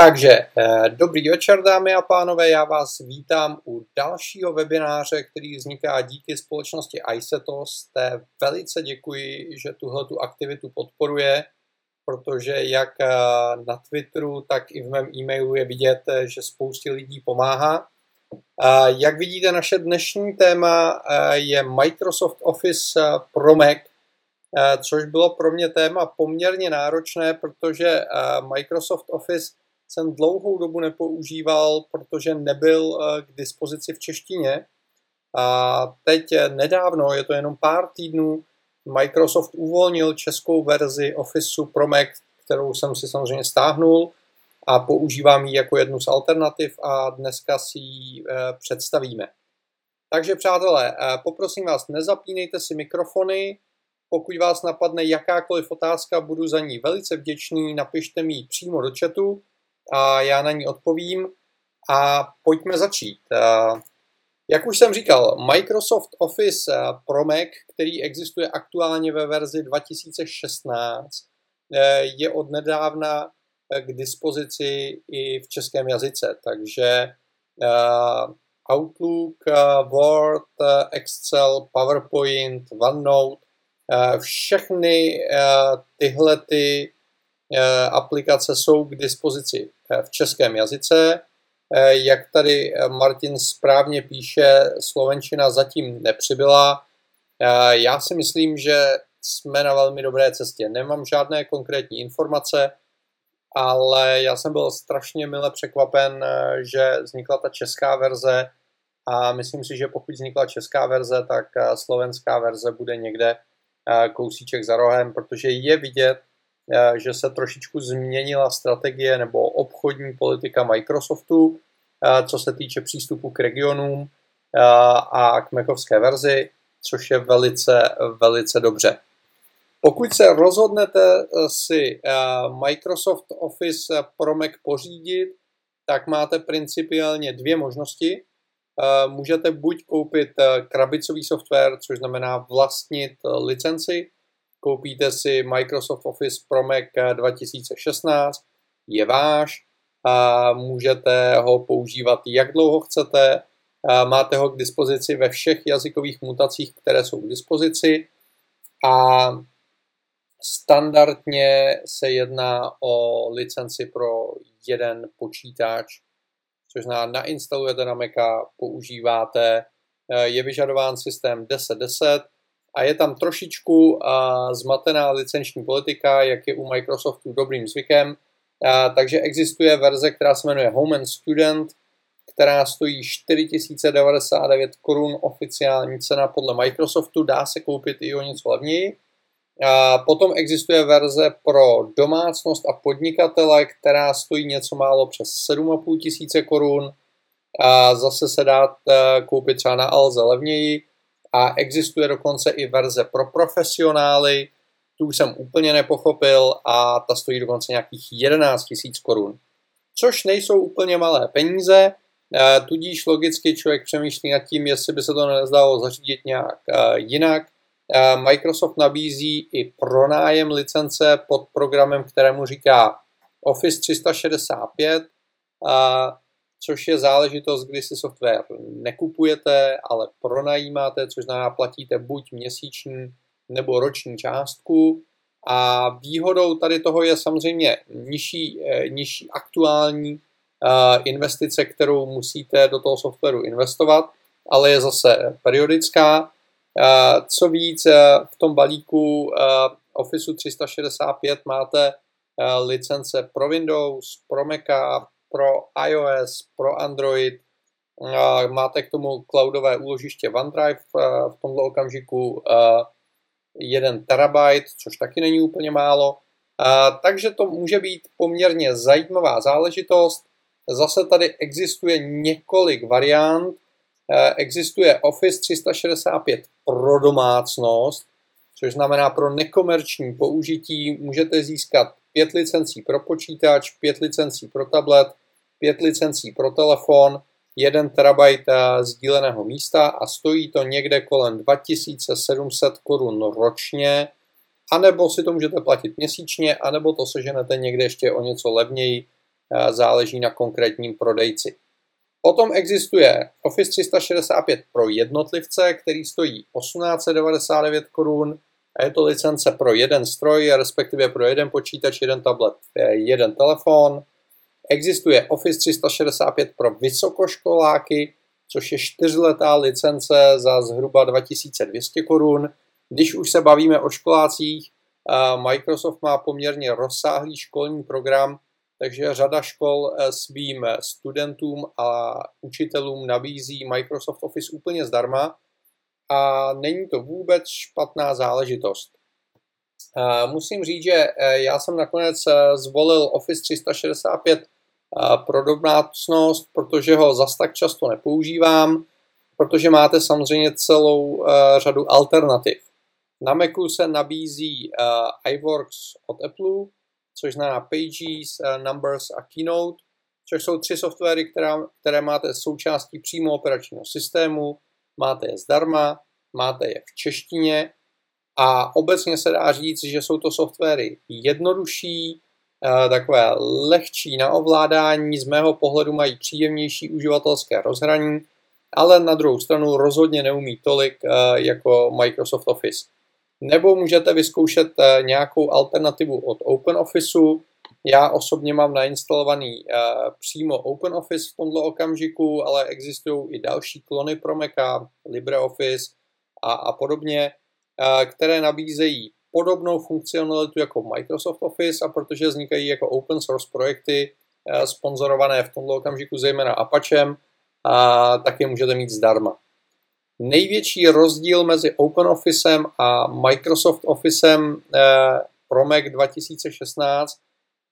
Takže eh, dobrý večer, dámy a pánové, já vás vítám u dalšího webináře, který vzniká díky společnosti iSetos. Té velice děkuji, že tuhle tu aktivitu podporuje, protože jak eh, na Twitteru, tak i v mém e-mailu je vidět, eh, že spoustě lidí pomáhá. Jak vidíte, naše dnešní téma je Microsoft Office pro Mac, což bylo pro mě téma poměrně náročné, protože Microsoft Office jsem dlouhou dobu nepoužíval, protože nebyl eh, k dispozici v češtině. A teď eh, nedávno, je to jenom pár týdnů, Microsoft uvolnil českou verzi Officeu pro Mac, kterou jsem si samozřejmě stáhnul a používám ji jako jednu z alternativ a dneska si ji eh, představíme. Takže přátelé, poprosím vás, nezapínejte si mikrofony, pokud vás napadne jakákoliv otázka, budu za ní velice vděčný, napište mi ji přímo do chatu a já na ní odpovím a pojďme začít. Jak už jsem říkal, Microsoft Office pro Mac, který existuje aktuálně ve verzi 2016, je od nedávna k dispozici i v českém jazyce, takže Outlook, Word, Excel, PowerPoint, OneNote, všechny tyhle ty aplikace jsou k dispozici eh, v českém jazyce. Eh, jak tady Martin správně píše, Slovenčina zatím nepřibyla. Já si myslím, že jsme na velmi dobré cestě. Nemám žádné konkrétní informace, ale já jsem byl strašně mile překvapen, že vznikla ta česká verze a myslím si, že pokud vznikla česká verze, tak slovenská verze bude někde kousíček za rohem, protože je vidět, Eh, že se trošičku změnila strategie nebo obchodní politika Microsoftu, eh, co se týče přístupu k regionům eh, a k Macovské verzi, což je velice, velice dobře. Pokud se rozhodnete si Microsoft Office pro Mac pořídit, tak máte principiálně dvě možnosti. Můžete buď koupit krabicový software, což znamená vlastnit licenci, koupíte si Microsoft Office pro Mac 2016, je váš, a můžete ho používat jak dlouho chcete, a máte ho k dispozici ve všech jazykových mutacích, které jsou k dispozici. A standardně se jedná o licenci pro jeden počítač, což znamená nainstalujete na Maca, používáte, je vyžadován systém 1010, a je tam trošičku zmatená licenční politika, jak je u Microsoftu dobrým zvykem. Takže existuje verze, která se jmenuje Home and Student, která stojí 4099 korun oficiální cena podle Microsoftu, dá se koupit i o něco levněji. A potom existuje verze pro domácnost a podnikatele, která stojí něco málo přes 7,5 tisíce korun. A zase se dá e, koupit třeba na Alze levněji a existuje dokonce i verze pro profesionály, tu už jsem úplně nepochopil a ta stojí dokonce nějakých 11 000 korun. Což nejsou úplně malé peníze, eh, tudíž logicky člověk přemýšlí nad tím, jestli by se to nezdalo zařídit nějak eh, jinak. Eh, Microsoft nabízí i pronájem licence pod programem, kterému říká Office 365 což je záležitost, kdy si software nekupujete, ale pronajímáte, což znamená platíte buď měsíční nebo roční částku. A výhodou tady toho je samozřejmě nižší, eh, nižší aktuální eh, investice, kterou musíte do toho softwaru investovat, ale je zase periodická. Eh, co víc, v tom balíku Office 365 máte licence pro Windows, pro Maca, pro iOS, pro Android. Máte k tomu cloudové úložiště OneDrive v tomto okamžiku 1 eh, terabyte, což taky není úplně málo. Takže to může být poměrně zajímavá záležitost. Zase tady existuje několik variant. Existuje Office 365 pro domácnost, což znamená pro nekomerční použití můžete získat 5 licencí pro počítač, 5 licencí pro tablet, 5 licencí pro telefon, 1 terabajt eh, sdíleného místa a stojí to někde kolem 2700 korun ročně, anebo si to můžete platit měsíčně, anebo to seženete někde ještě o něco levněji záleží na konkrétním prodejci. Potom existuje Office 365 pro jednotlivce, který stojí 1899 korun a je to licence pro jeden stroj, respektive pro jeden počítač, jeden tablet, jeden telefon. Existuje Office 365 pro vysokoškoláky, což je čtyřletá licence za zhruba 2200 korun. Když už se bavíme o školácích, Microsoft má poměrně rozsáhlý školní program, takže řada škol eh, svým studentům a učitelům nabízí Microsoft Office úplně zdarma a není to vůbec špatná záležitost. Musím říct, že eh, já jsem nakonec eh, zvolil Office 365 pro domácnost, protože ho zas tak často nepoužívám, protože máte samozřejmě celou řadu alternativ. Na Macu se nabízí iWorks od Apple, což znamená Pages, Numbers a Keynote, což jsou tři softwary, které, které máte součástí přímo operačního systému, máte je zdarma, máte je v češtině a obecně se dá říct, že jsou to softwary jednodušší, takové lehčí na ovládání, z mého pohledu mají příjemnější uživatelské rozhraní, ale na druhou stranu rozhodně neumí tolik jako Microsoft Office. Nebo můžete vyzkoušet eh, nějakou alternativu od OpenOfficeu. Já osobně mám nainstalovaný eh, přímo OpenOffice v tomto okamžiku, ale existují i další klony pro Maca, LibreOffice a, a podobně, eh, které nabízejí podobnou funkcionalitu jako Microsoft Office a protože vznikají jako open source projekty sponzorované v tomto okamžiku zejména Apachem, a tak je můžete mít zdarma. Největší rozdíl mezi OpenOfficem a Microsoft Officem eh, pro Mac 2016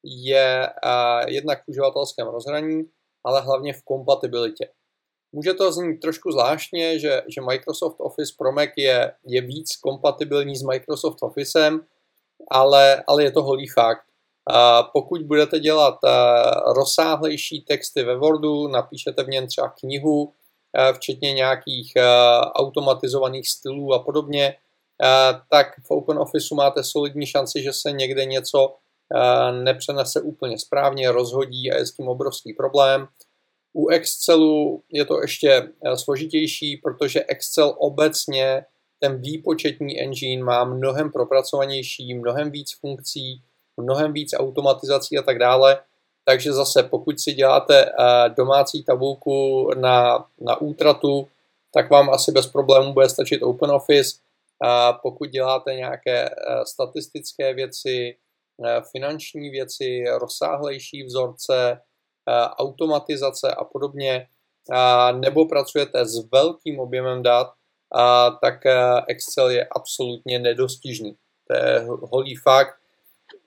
je eh, jednak v uživatelském rozhraní, ale hlavně v kompatibilitě. Může to znít trošku zvláštně, že, že Microsoft Office pro Mac je, je víc kompatibilní s Microsoft Officem, ale, ale je to holý fakt. A pokud budete dělat uh, rozsáhlejší texty ve Wordu, napíšete v něm třeba knihu, Eh, včetně nějakých eh, automatizovaných stylů a podobně, eh, tak v OpenOfficeu máte solidní šanci, že se někde něco nepřenese úplně správně, rozhodí a je s tím obrovský problém. U Excelu je to ještě složitější, protože Excel obecně ten výpočetní engine má mnohem propracovanější, mnohem víc funkcí, mnohem víc automatizací a tak dále. Takže zase, pokud si děláte eh, domácí tabulku na, na útratu, tak vám asi bez problémů bude stačit OpenOffice. Pokud děláte nějaké eh, statistické věci, eh, finanční věci, rozsáhlejší vzorce, automatizace a podobně, nebo pracujete s velkým objemem dat, tak Excel je absolutně nedostižný. To je holý fakt.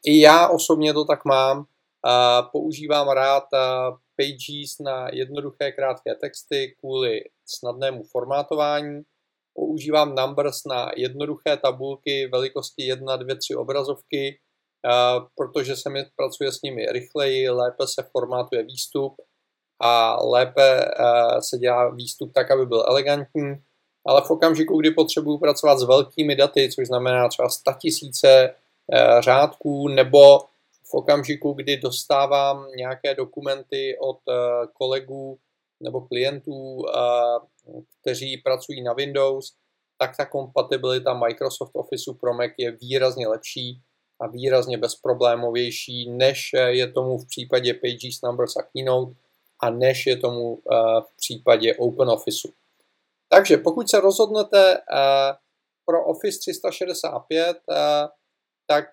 I já osobně to tak mám. Používám rád Pages na jednoduché krátké texty kvůli snadnému formátování. Používám Numbers na jednoduché tabulky velikosti 1, 2, 3 obrazovky, protože se mi pracuje s nimi rychleji, lépe se formátuje výstup a lépe se dělá výstup tak, aby byl elegantní. Ale v okamžiku, kdy potřebuji pracovat s velkými daty, což znamená třeba 100 tisíce řádků nebo v okamžiku, kdy dostávám nějaké dokumenty od eh, kolegů nebo klientů, eh, kteří pracují na Windows, tak ta kompatibilita Microsoft Officeu pro Mac je výrazně lepší a výrazně bezproblémovější, než je tomu v případě Pages, Numbers a Keynote a než je tomu eh, v případě OpenOfficeu. Takže pokud se rozhodnete pro Office 365, tak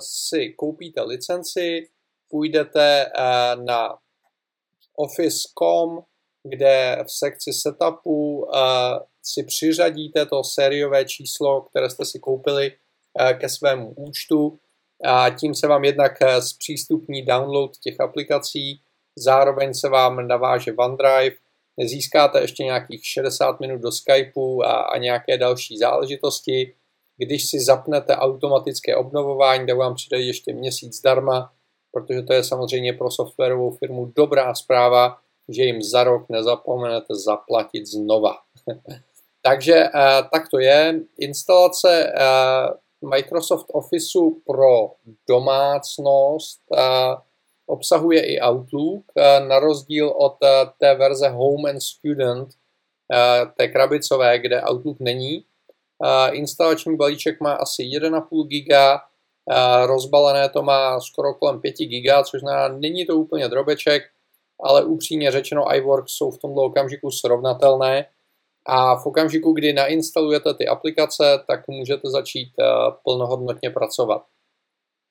si koupíte licenci, půjdete na Office.com, kde v sekci setupu si přiřadíte to sériové číslo, které jste si koupili ke svému účtu a tím se vám jednak zpřístupní download těch aplikací, zároveň se vám naváže OneDrive, získáte ještě nějakých 60 minut do Skypeu a, a nějaké další záležitosti, když si zapnete automatické obnovování, tak vám přidají ještě měsíc zdarma, protože to je samozřejmě pro softwarovou firmu dobrá zpráva, že jim za rok nezapomenete zaplatit znova. Takže eh, tak to je. Instalace eh, Microsoft Officeu pro domácnost obsahuje i Outlook, na rozdíl od té verze Home and Student, té krabicové, kde Outlook není. Instalační balíček má asi 1,5 GB, rozbalené to má skoro kolem 5 GB, což znamená, není to úplně drobeček, ale upřímně řečeno iWorks jsou v tomto okamžiku srovnatelné a v okamžiku, kdy nainstalujete ty aplikace, tak můžete začít eh, plnohodnotně pracovat.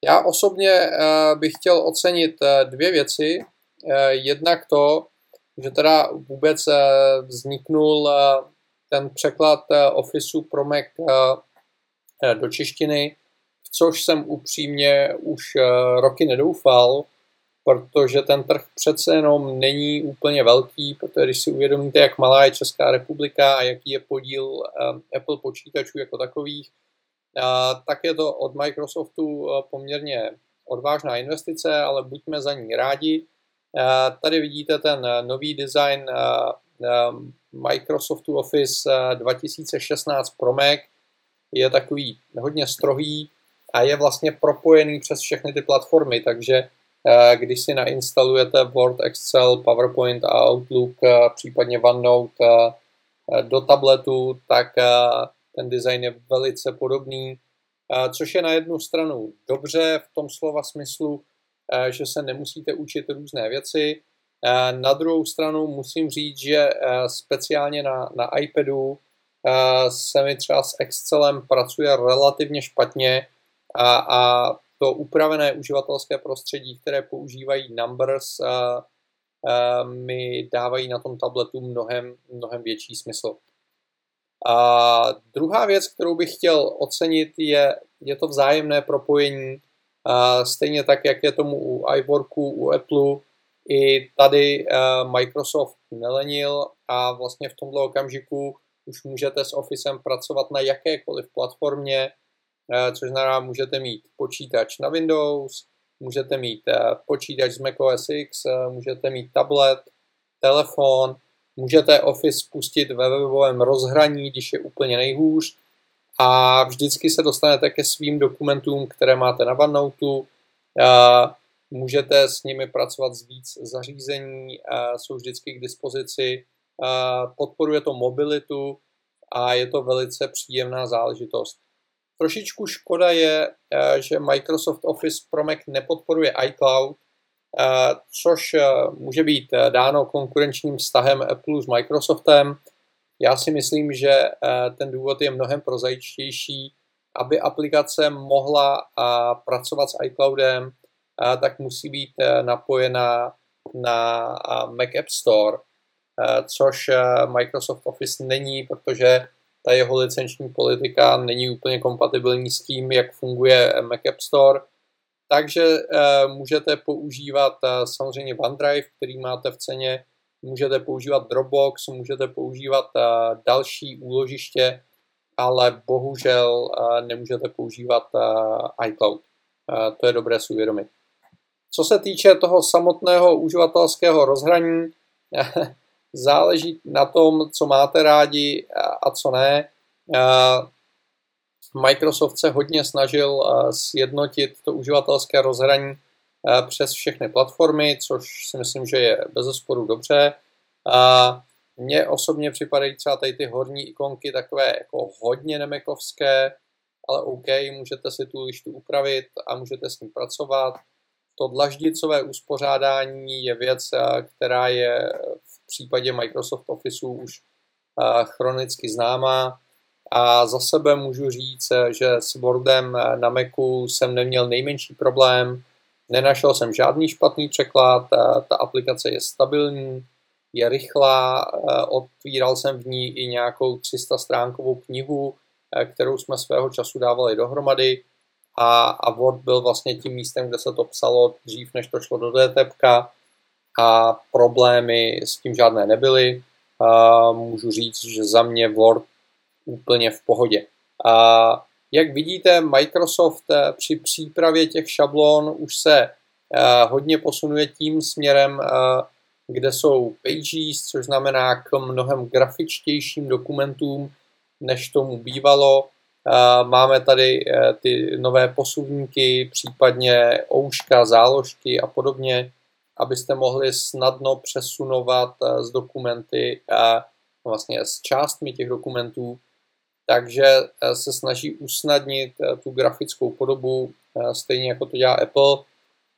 Já osobně eh, bych chtěl ocenit eh, dvě věci. Jednak to, že teda vůbec vzniknul ten překlad Officeu pro Mac do češtiny, v což jsem upřímně už roky nedoufal, protože ten trh přece jenom není úplně velký, protože když si uvědomíte, jak malá je Česká republika a jaký je podíl um, Apple počítačů jako takových, tak je to od Microsoftu uh, poměrně odvážná investice, ale buďme za ní rádi. Uh, tady vidíte ten nový design Microsoftu Office 2016 Pro Mac. Je takový hodně strohý a je vlastně propojený přes všechny ty platformy, takže když si nainstalujete Word, Excel, PowerPoint a Outlook, eh, případně OneNote eh, do tabletu, tak ten design je velice podobný, což je na jednu stranu dobře v tom slova smyslu, že se nemusíte učit různé věci. Na druhou stranu musím říct, že speciálně na, na iPadu se mi třeba s Excelem pracuje relativně špatně a, a to upravené uživatelské prostředí, které používají Numbers, mi dávají na tom tabletu mnohem, mnohem větší smysl. A druhá věc, kterou bych chtěl ocenit, je, je to vzájemné propojení. Stejně tak, jak je tomu u iWorku, u Apple, i tady Microsoft nelenil a vlastně v tomto okamžiku už můžete s Officem pracovat na jakékoliv platformě, což znamená, můžete mít počítač na Windows, můžete mít eh, počítač z Mac OS X, eh, můžete mít tablet, telefon, můžete Office spustit ve webovém rozhraní, když je úplně nejhůř a vždycky se dostanete ke svým dokumentům, které máte na OneNote, můžete s nimi pracovat z víc zařízení, jsou vždycky k dispozici, podporuje to mobilitu a je to velice příjemná záležitost. Trošičku škoda je, eh, že Microsoft Office pro Mac nepodporuje iCloud, eh, což eh, může být dáno konkurenčním vztahem Apple s Microsoftem. Já si myslím, že ten důvod je mnohem prozaičtější. Aby aplikace mohla pracovat s iCloudem, tak musí být napojena na Mac App Store, což Microsoft Office není, protože ta jeho licenční politika není úplně kompatibilní s tím, jak funguje Mac App Store. Takže e, můžete používat e, samozřejmě OneDrive, který máte v ceně, můžete používat Dropbox, můžete používat e, další úložiště, ale bohužel nemůžete používat iCloud. To je dobré si uvědomit. Co se týče toho samotného uživatelského rozhraní, záleží na tom, co máte rádi a co ne. Microsoft se hodně snažil sjednotit to uživatelské rozhraní přes všechny platformy, což si myslím, že je bez sporu dobře. Mně osobně připadají třeba tady ty horní ikonky takové jako hodně nemekovské, ale OK, můžete si tu lištu upravit a můžete s ním pracovat. To dlaždicové uspořádání je věc, která je v případě Microsoft Officeu už chronicky známá. A za sebe můžu říct, že s Wordem na Macu jsem neměl nejmenší problém, nenašel jsem žádný špatný překlad, ta aplikace je stabilní, je rychlá, otvíral jsem v ní i nějakou 300 stránkovou knihu, kterou jsme svého času dávali dohromady. A, a Word byl vlastně tím místem, kde se to psalo dřív, než to šlo do DTP a problémy s tím žádné nebyly. Můžu říct, že za mě Word úplně v pohodě. Jak vidíte, Microsoft eh, při přípravě těch šablon už se eh, hodně posunuje tím směrem, eh, kde jsou pages, což znamená k mnohem grafičtějším dokumentům, než tomu bývalo. Máme tady ty nové posuvníky, případně ouška, záložky a podobně, abyste mohli snadno přesunovat z dokumenty, vlastně s částmi těch dokumentů, takže se snaží usnadnit tu grafickou podobu, stejně jako to dělá Apple.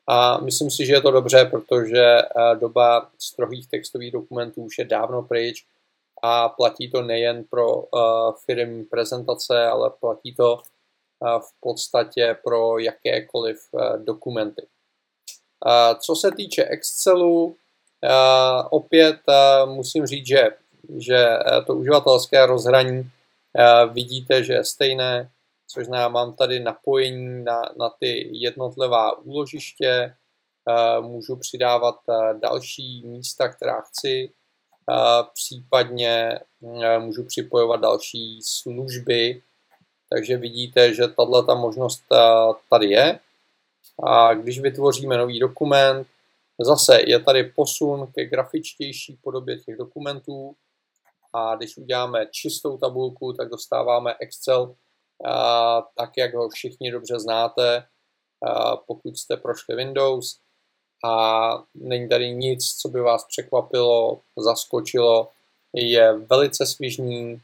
A myslím si, že je to dobře, protože doba strohých textových dokumentů už je dávno pryč a platí to nejen pro firmní prezentace, ale platí to v podstatě pro jakékoliv dokumenty. Co se týče Excelu, opět musím říct, že, že to uživatelské rozhraní vidíte, že je stejné, což znamená, mám tady napojení na, na ty jednotlivá úložiště, můžu přidávat další místa, která chci, případně můžu připojovat další služby, takže vidíte, že tahle ta možnost tady je. A když vytvoříme nový dokument, zase je tady posun ke grafičtější podobě těch dokumentů a když uděláme čistou tabulku, tak dostáváme Excel tak, jak ho všichni dobře znáte, pokud jste prošli Windows a není tady nic, co by vás překvapilo, zaskočilo. Je velice svižný,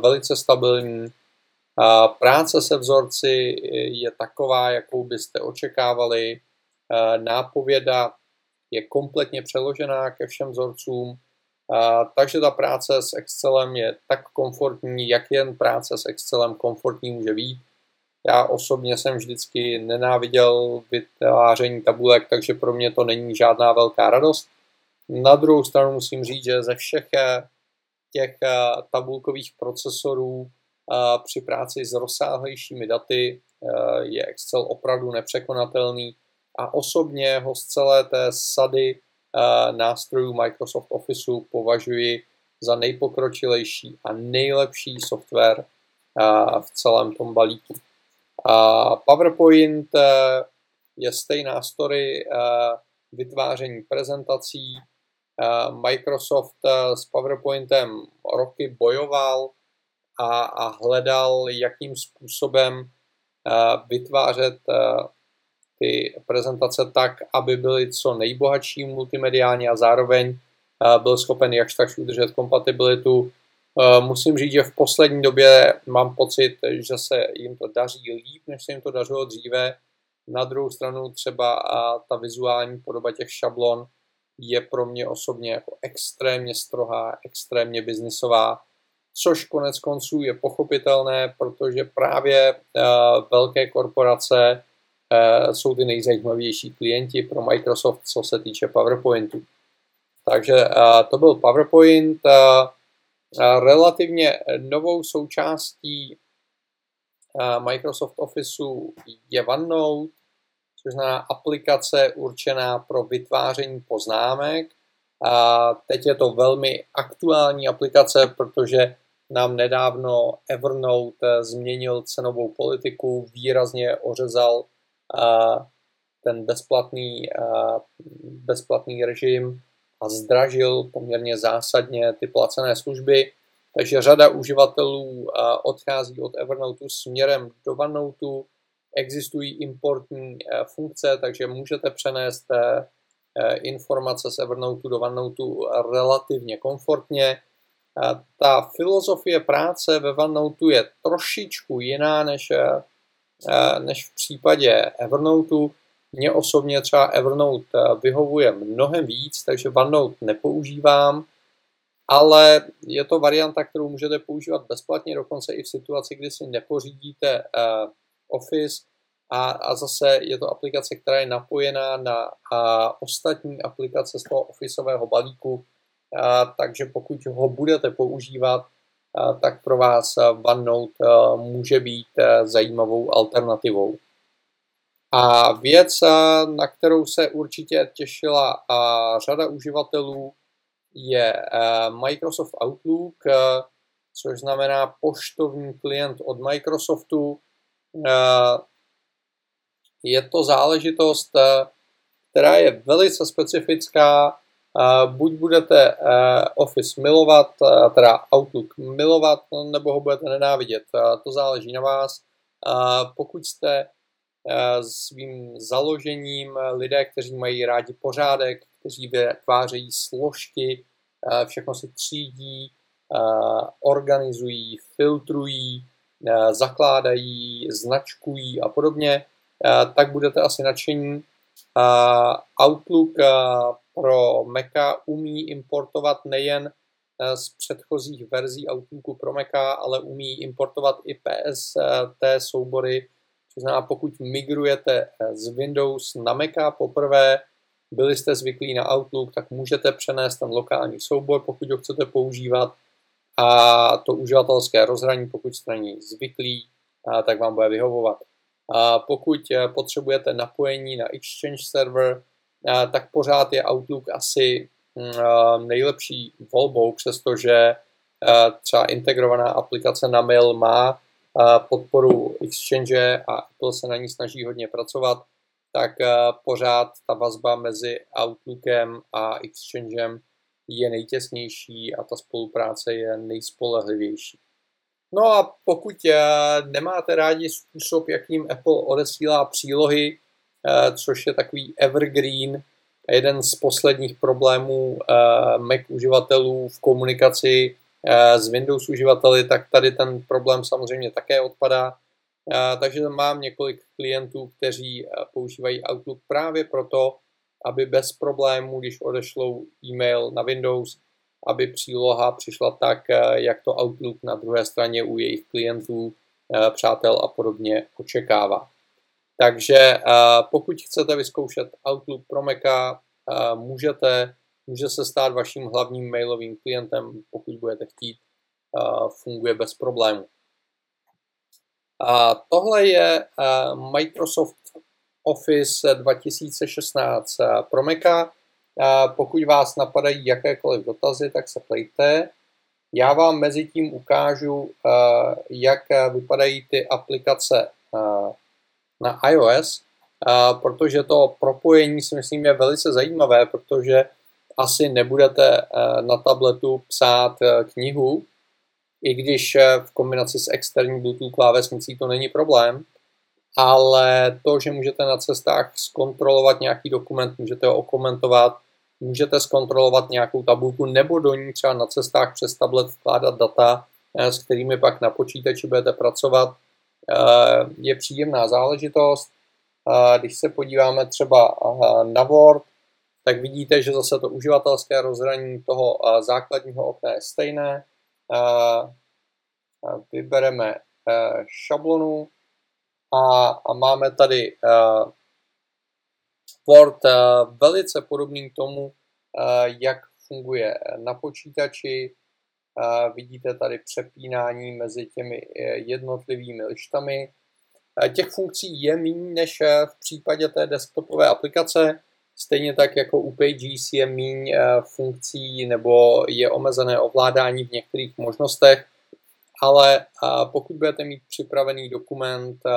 velice stabilní. Práce se vzorci je taková, jakou byste očekávali. Nápověda je kompletně přeložená ke všem vzorcům, takže ta práce s Excelem je tak komfortní, jak jen práce s Excelem komfortní může být. Já osobně jsem vždycky nenáviděl vytváření tabulek, takže pro mě to není žádná velká radost. Na druhou stranu musím říct, že ze všech eh, těch eh, tabulkových procesorů eh, při práci s rozsáhlejšími daty je Excel opravdu nepřekonatelný a osobně ho z celé té sady nástrojů Microsoft Officeu považuji za nejpokročilejší a nejlepší software v celém tom balíku. PowerPoint eh, je stejná story eh, vytváření prezentací. Eh, Microsoft s PowerPointem roky bojoval a, a hledal, jakým způsobem vytvářet ty prezentace tak, aby byly co nejbohatší multimediálně a zároveň byl schopen jakž tak udržet kompatibilitu Eh, musím říct, že v poslední době mám pocit, že se jim to daří líp, než se jim to dařilo dříve. Na druhou stranu třeba ta vizuální podoba těch šablon je pro mě osobně jako extrémně strohá, extrémně biznisová, což konec konců je pochopitelné, protože právě uh, velké korporace uh, jsou ty nejzajímavější klienti pro Microsoft, co se týče PowerPointu. Takže uh, to byl PowerPoint. Relativně novou součástí Microsoft Officeu je OneNote, což znamená aplikace určená pro vytváření poznámek. A teď je to velmi aktuální aplikace, protože nám nedávno Evernote změnil cenovou politiku, výrazně ořezal ten bezplatný, bezplatný režim a zdražil poměrně zásadně ty placené služby, takže řada uživatelů odchází od Evernote směrem do OneNote. Existují importní funkce, takže můžete přenést informace z Evernote do OneNote relativně komfortně. Ta filozofie práce ve OneNote je trošičku jiná než, než v případě Evernote. Mně osobně třeba Evernote eh, vyhovuje mnohem víc, takže OneNote nepoužívám, ale je to varianta, kterou můžete používat bezplatně, dokonce i v situaci, kdy si nepořídíte Office a, a zase je to aplikace, která je napojená na uh, ostatní aplikace z toho Officeového balíku, takže pokud ho budete používat, tak pro vás OneNote může být zajímavou alternativou. A věc, na kterou se určitě těšila řada uživatelů, je Microsoft Outlook, což znamená poštovní klient od Microsoftu. Je to záležitost, která je velice specifická, buď budete Office milovat, teda Outlook milovat, nebo ho budete nenávidět. To záleží na vás. Pokud jste svým založením lidé, kteří mají rádi pořádek, kteří vytvářejí složky, všechno si třídí, organizují, filtrují, zakládají, značkují a podobně, tak budete asi nadšení. Outlook pro Maca umí importovat nejen z předchozích verzí Outlooku pro Maca, ale umí importovat i PST soubory, to znamená, pokud migrujete z Windows na Maca poprvé, byli jste zvyklí na Outlook, tak můžete přenést ten lokální soubor, pokud ho chcete používat a to uživatelské rozhraní, pokud jste na ní zvyklí, tak vám bude vyhovovat. A pokud potřebujete napojení na Exchange server, tak pořád je Outlook asi mm, nejlepší volbou, přestože třeba integrovaná aplikace na mail má podporu Exchange a Apple se na ní snaží hodně pracovat, tak pořád ta vazba mezi Outlookem a Exchangem je nejtěsnější a ta spolupráce je nejspolehlivější. No a pokud nemáte rádi způsob, jakým Apple odesílá přílohy, což je takový evergreen, jeden z posledních problémů Mac uživatelů v komunikaci s Windows uživateli, tak tady ten problém samozřejmě také odpadá. Takže mám několik klientů, kteří používají Outlook právě proto, aby bez problémů, když odešlou e-mail na Windows, aby příloha přišla tak, jak to Outlook na druhé straně u jejich klientů, přátel a podobně očekává. Takže pokud chcete vyzkoušet Outlook pro Maca, můžete může se stát vaším hlavním mailovým klientem, pokud budete chtít, funguje bez problému. A tohle je Microsoft Office 2016 pro Maca. Pokud vás napadají jakékoliv dotazy, tak se ptejte. Já vám mezi tím ukážu, jak vypadají ty aplikace na iOS, protože to propojení si myslím je velice zajímavé, protože asi nebudete eh, na tabletu psát eh, knihu, i když eh, v kombinaci s externí Bluetooth klávesnicí to není problém, ale to, že můžete na cestách zkontrolovat nějaký dokument, můžete ho okomentovat, můžete zkontrolovat nějakou tabulku nebo do ní třeba na cestách přes tablet vkládat data, s kterými pak na počítači budete pracovat, je příjemná záležitost. Když se podíváme třeba na Word, tak vidíte, že zase to uživatelské rozhraní toho základního okna je stejné. Vybereme šablonu a máme tady port velice podobný tomu, jak funguje na počítači. Vidíte tady přepínání mezi těmi e, jednotlivými lištami. Těch funkcí je méně než v případě té desktopové aplikace. Stejně tak jako u Pages je míň eh, funkcí nebo je omezené ovládání v některých možnostech, ale pokud budete mít připravený dokument eh,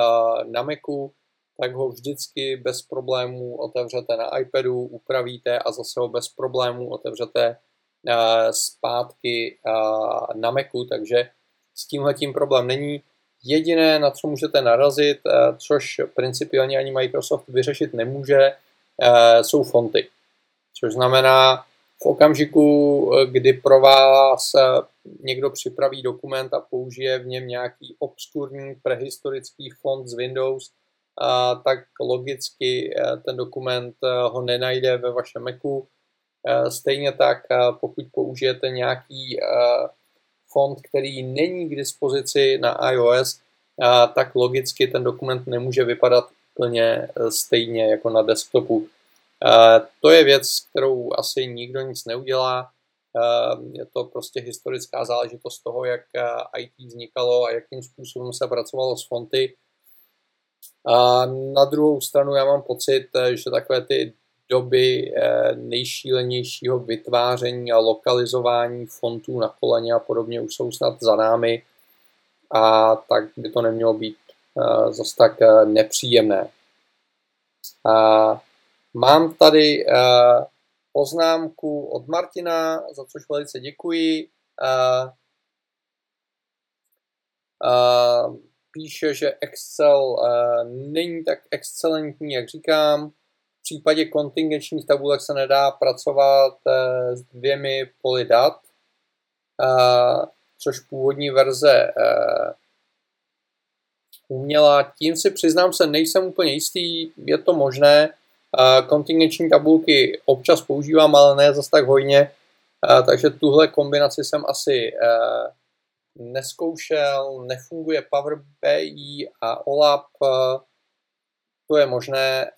na Macu, tak ho vždycky bez problémů otevřete na iPadu, upravíte a zase ho bez problémů otevřete eh, zpátky na Macu, takže s tímhletím problém není. Jediné, na co můžete narazit, což principiálně ani Microsoft vyřešit nemůže, jsou fonty. Což znamená, v okamžiku, kdy pro vás někdo připraví dokument a použije v něm nějaký obskurní prehistorický font z Windows, tak logicky ten dokument ho nenajde ve vašem Macu. Stejně tak, pokud použijete nějaký font, který není k dispozici na iOS, tak logicky ten dokument nemůže vypadat úplně eh, stejně jako na desktopu. Eh, to je věc, kterou asi nikdo nic neudělá. Eh, je to prostě historická záležitost toho, jak IT vznikalo a jakým způsobem se pracovalo s fonty. A na druhou stranu já mám pocit, že takové ty doby nejšílenějšího vytváření a lokalizování fontů na koleně a podobně už jsou snad za námi a tak by to nemělo být Eh, zase tak eh, nepříjemné. Mám tady eh, poznámku od Martina, za což velice děkuji. Píše, že Excel není tak excelentní, jak říkám. V případě kontingenčních tabulek se nedá pracovat uh, s dvěmi poli dat, uh, což původní verze uh, uměla. Tím si přiznám se, nejsem úplně jistý, je to možné. Kontingenční tabulky občas používám, ale ne zase tak hojně, takže tuhle kombinaci jsem asi neskoušel, nefunguje Power BI a OLAP, to je možné.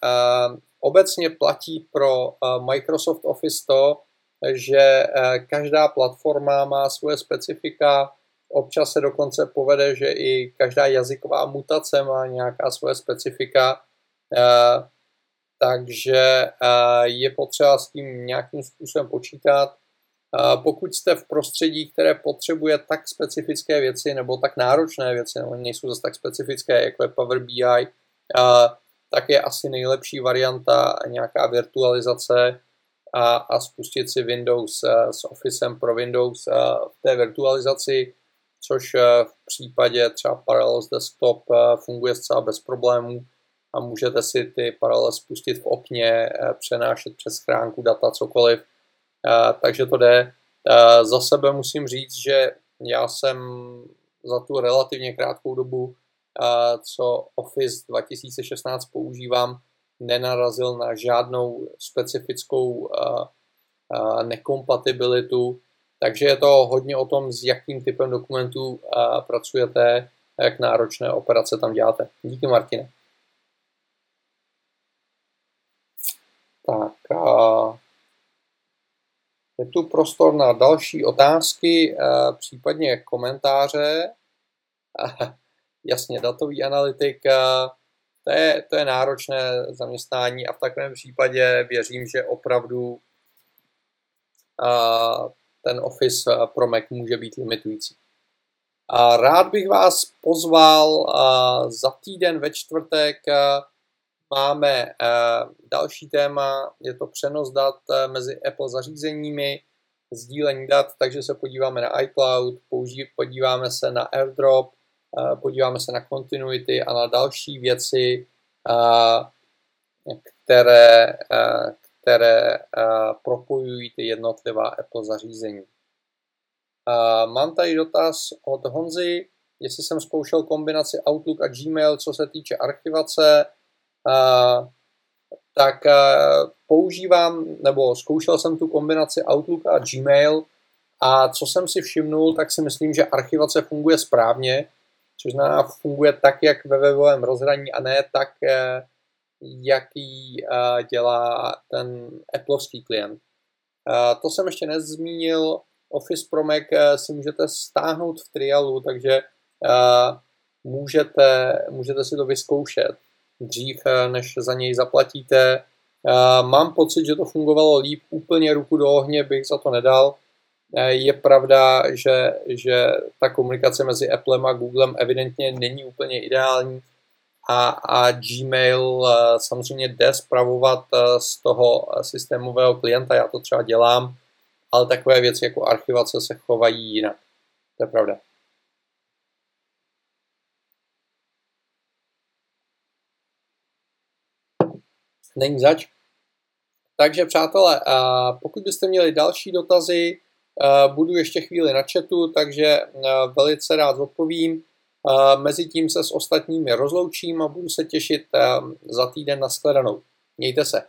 Obecně platí pro Microsoft Office to, že každá platforma má svoje specifika, Občas se dokonce povede, že i každá jazyková mutace má nějaká svoje specifika, eh, takže eh, je potřeba s tím nějakým způsobem počítat. Pokud jste v prostředí, které potřebuje tak specifické věci nebo tak náročné věci, nebo nejsou zase tak specifické, jako je Power BI, tak je asi nejlepší varianta nějaká virtualizace a, a spustit si Windows s Officem pro Windows v té virtualizaci což eh, v případě třeba Parallels Desktop eh, funguje zcela bez problémů a můžete si ty Parallels spustit v okně, eh, přenášet přes schránku data, cokoliv. Takže to jde. Za sebe musím říct, že já jsem za tu relativně krátkou dobu, co Office 2016 používám, nenarazil na žádnou specifickou nekompatibilitu takže je to hodně o tom, s jakým typem dokumentů pracujete, jak náročné operace tam děláte. Díky, Martine. Tak je tu prostor na další otázky, případně komentáře. Jasně, datový analytik, to je, to je náročné zaměstnání a v takovém případě věřím, že opravdu ten Office eh, pro Mac může být limitující. A rád bych vás pozval eh, za týden ve čtvrtek eh, máme další téma, je to přenos dat mezi Apple zařízeními, sdílení dat, takže se podíváme na iCloud, podíváme se na AirDrop, podíváme se na Continuity a na další věci, které, které propojují ty jednotlivá Apple zařízení. Mám tady dotaz od Honzy, jestli jsem zkoušel kombinaci Outlook a Gmail, co se týče archivace, tak používám, nebo zkoušel jsem tu kombinaci Outlook a Gmail a co jsem si všimnul, tak si myslím, že archivace funguje správně, což znamená funguje tak, jak ve webovém rozhraní a ne tak, jaký uh, dělá ten Appleovský klient. Uh, to jsem ještě nezmínil, Office pro Mac si můžete stáhnout v trialu, takže můžete, můžete si to vyzkoušet dřív, než za něj zaplatíte. Mám pocit, že to fungovalo líp, úplně ruku do ohně bych za to nedal. Je pravda, že, že ta komunikace mezi Applem a Googlem evidentně není úplně ideální, a, a Gmail eh, samozřejmě jde zpravovat eh, z toho eh, systémového klienta, já to třeba dělám, ale takové věci jako archivace se chovají jinak. To je pravda. Není zač. Takže přátelé, pokud byste měli další dotazy, budu ještě chvíli na chatu, takže velice rád odpovím. Mezitím se s ostatními rozloučím a budu se těšit za týden na shledanou. Mějte se.